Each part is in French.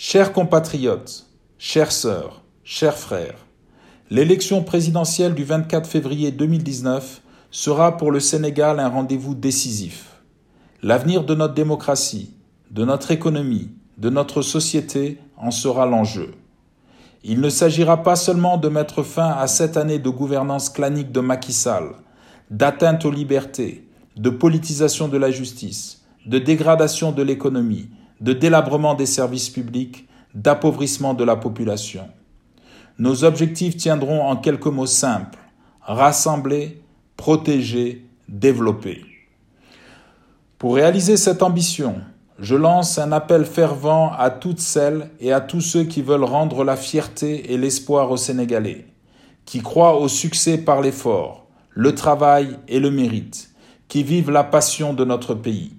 Chers compatriotes, chères sœurs, chers frères, l'élection présidentielle du 24 février 2019 sera pour le Sénégal un rendez-vous décisif. L'avenir de notre démocratie, de notre économie, de notre société en sera l'enjeu. Il ne s'agira pas seulement de mettre fin à cette année de gouvernance clanique de Macky Sall, d'atteinte aux libertés, de politisation de la justice, de dégradation de l'économie, de délabrement des services publics, d'appauvrissement de la population. Nos objectifs tiendront en quelques mots simples rassembler, protéger, développer. Pour réaliser cette ambition, je lance un appel fervent à toutes celles et à tous ceux qui veulent rendre la fierté et l'espoir aux Sénégalais, qui croient au succès par l'effort, le travail et le mérite, qui vivent la passion de notre pays.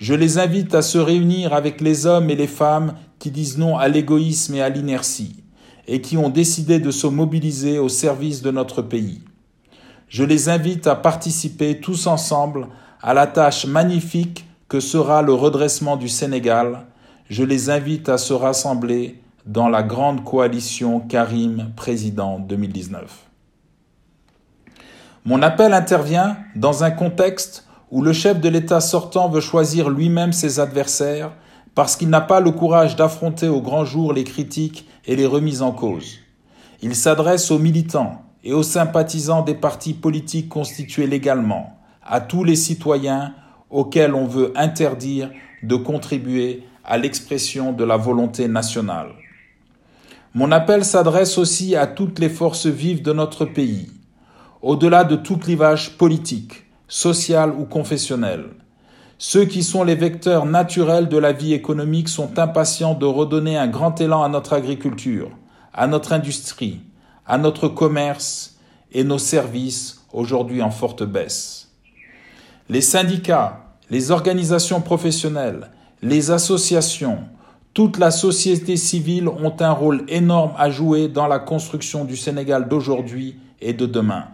Je les invite à se réunir avec les hommes et les femmes qui disent non à l'égoïsme et à l'inertie, et qui ont décidé de se mobiliser au service de notre pays. Je les invite à participer tous ensemble à la tâche magnifique que sera le redressement du Sénégal. Je les invite à se rassembler dans la grande coalition Karim Président 2019. Mon appel intervient dans un contexte où le chef de l'État sortant veut choisir lui-même ses adversaires parce qu'il n'a pas le courage d'affronter au grand jour les critiques et les remises en cause. Il s'adresse aux militants et aux sympathisants des partis politiques constitués légalement, à tous les citoyens auxquels on veut interdire de contribuer à l'expression de la volonté nationale. Mon appel s'adresse aussi à toutes les forces vives de notre pays, au-delà de tout clivage politique, social ou confessionnel. Ceux qui sont les vecteurs naturels de la vie économique sont impatients de redonner un grand élan à notre agriculture, à notre industrie, à notre commerce et nos services aujourd'hui en forte baisse. Les syndicats, les organisations professionnelles, les associations, toute la société civile ont un rôle énorme à jouer dans la construction du Sénégal d'aujourd'hui et de demain.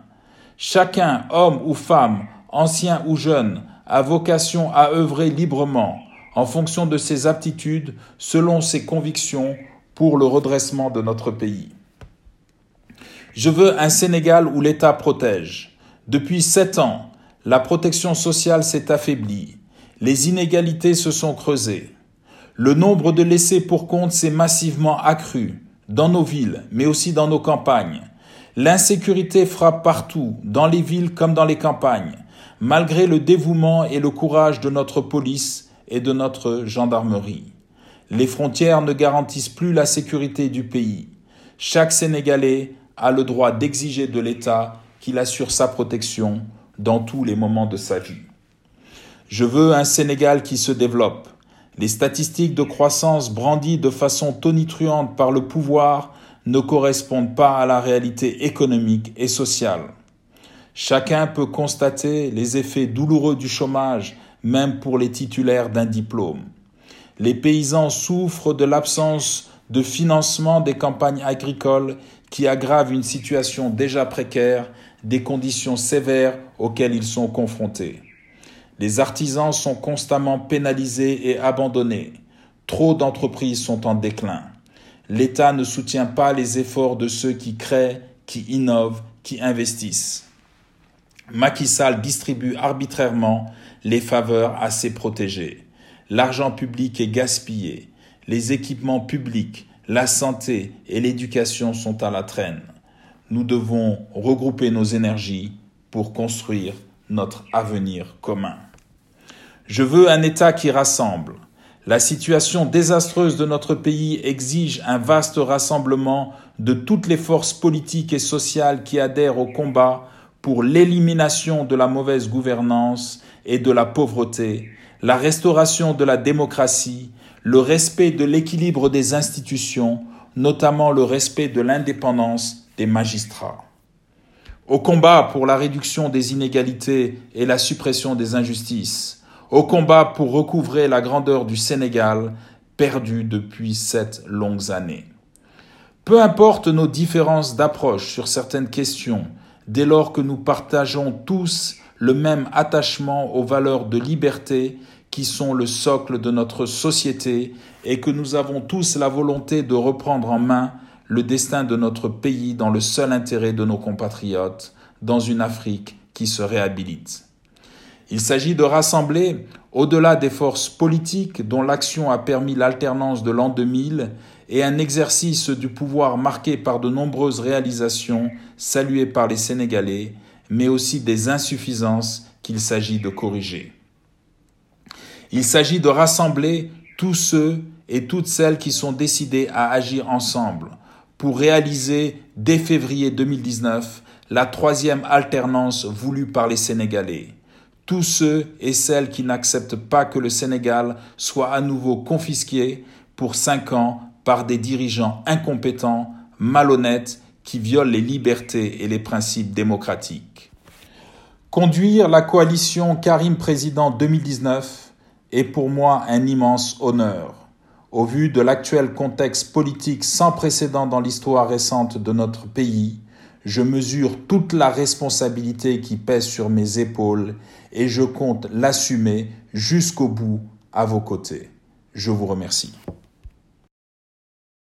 Chacun, homme ou femme, ancien ou jeune, a vocation à œuvrer librement, en fonction de ses aptitudes, selon ses convictions, pour le redressement de notre pays. Je veux un Sénégal où l'État protège. Depuis sept ans, la protection sociale s'est affaiblie. Les inégalités se sont creusées. Le nombre de laissés pour compte s'est massivement accru, dans nos villes, mais aussi dans nos campagnes. L'insécurité frappe partout, dans les villes comme dans les campagnes, malgré le dévouement et le courage de notre police et de notre gendarmerie. Les frontières ne garantissent plus la sécurité du pays. Chaque Sénégalais a le droit d'exiger de l'État qu'il assure sa protection dans tous les moments de sa vie. Je veux un Sénégal qui se développe. Les statistiques de croissance brandies de façon tonitruante par le pouvoir ne correspondent pas à la réalité économique et sociale. Chacun peut constater les effets douloureux du chômage, même pour les titulaires d'un diplôme. Les paysans souffrent de l'absence de financement des campagnes agricoles qui aggravent une situation déjà précaire, des conditions sévères auxquelles ils sont confrontés. Les artisans sont constamment pénalisés et abandonnés. Trop d'entreprises sont en déclin. L'État ne soutient pas les efforts de ceux qui créent, qui innovent, qui investissent. Macky Sall distribue arbitrairement les faveurs à ses protégés. L'argent public est gaspillé. Les équipements publics, la santé et l'éducation sont à la traîne. Nous devons regrouper nos énergies pour construire notre avenir commun. Je veux un État qui rassemble, la situation désastreuse de notre pays exige un vaste rassemblement de toutes les forces politiques et sociales qui adhèrent au combat pour l'élimination de la mauvaise gouvernance et de la pauvreté, la restauration de la démocratie, le respect de l'équilibre des institutions, notamment le respect de l'indépendance des magistrats. Au combat pour la réduction des inégalités et la suppression des injustices, au combat pour recouvrer la grandeur du Sénégal, perdu depuis sept longues années. Peu importe nos différences d'approche sur certaines questions, dès lors que nous partageons tous le même attachement aux valeurs de liberté qui sont le socle de notre société et que nous avons tous la volonté de reprendre en main le destin de notre pays dans le seul intérêt de nos compatriotes, dans une Afrique qui se réhabilite. Il s'agit de rassembler, au-delà des forces politiques dont l'action a permis l'alternance de l'an 2000 et un exercice du pouvoir marqué par de nombreuses réalisations saluées par les Sénégalais, mais aussi des insuffisances qu'il s'agit de corriger. Il s'agit de rassembler tous ceux et toutes celles qui sont décidés à agir ensemble pour réaliser dès février 2019 la troisième alternance voulue par les Sénégalais. Tous ceux et celles qui n'acceptent pas que le Sénégal soit à nouveau confisqué pour cinq ans par des dirigeants incompétents, malhonnêtes, qui violent les libertés et les principes démocratiques. Conduire la coalition Karim Président 2019 est pour moi un immense honneur. Au vu de l'actuel contexte politique sans précédent dans l'histoire récente de notre pays, je mesure toute la responsabilité qui pèse sur mes épaules et je compte l'assumer jusqu'au bout à vos côtés. Je vous remercie.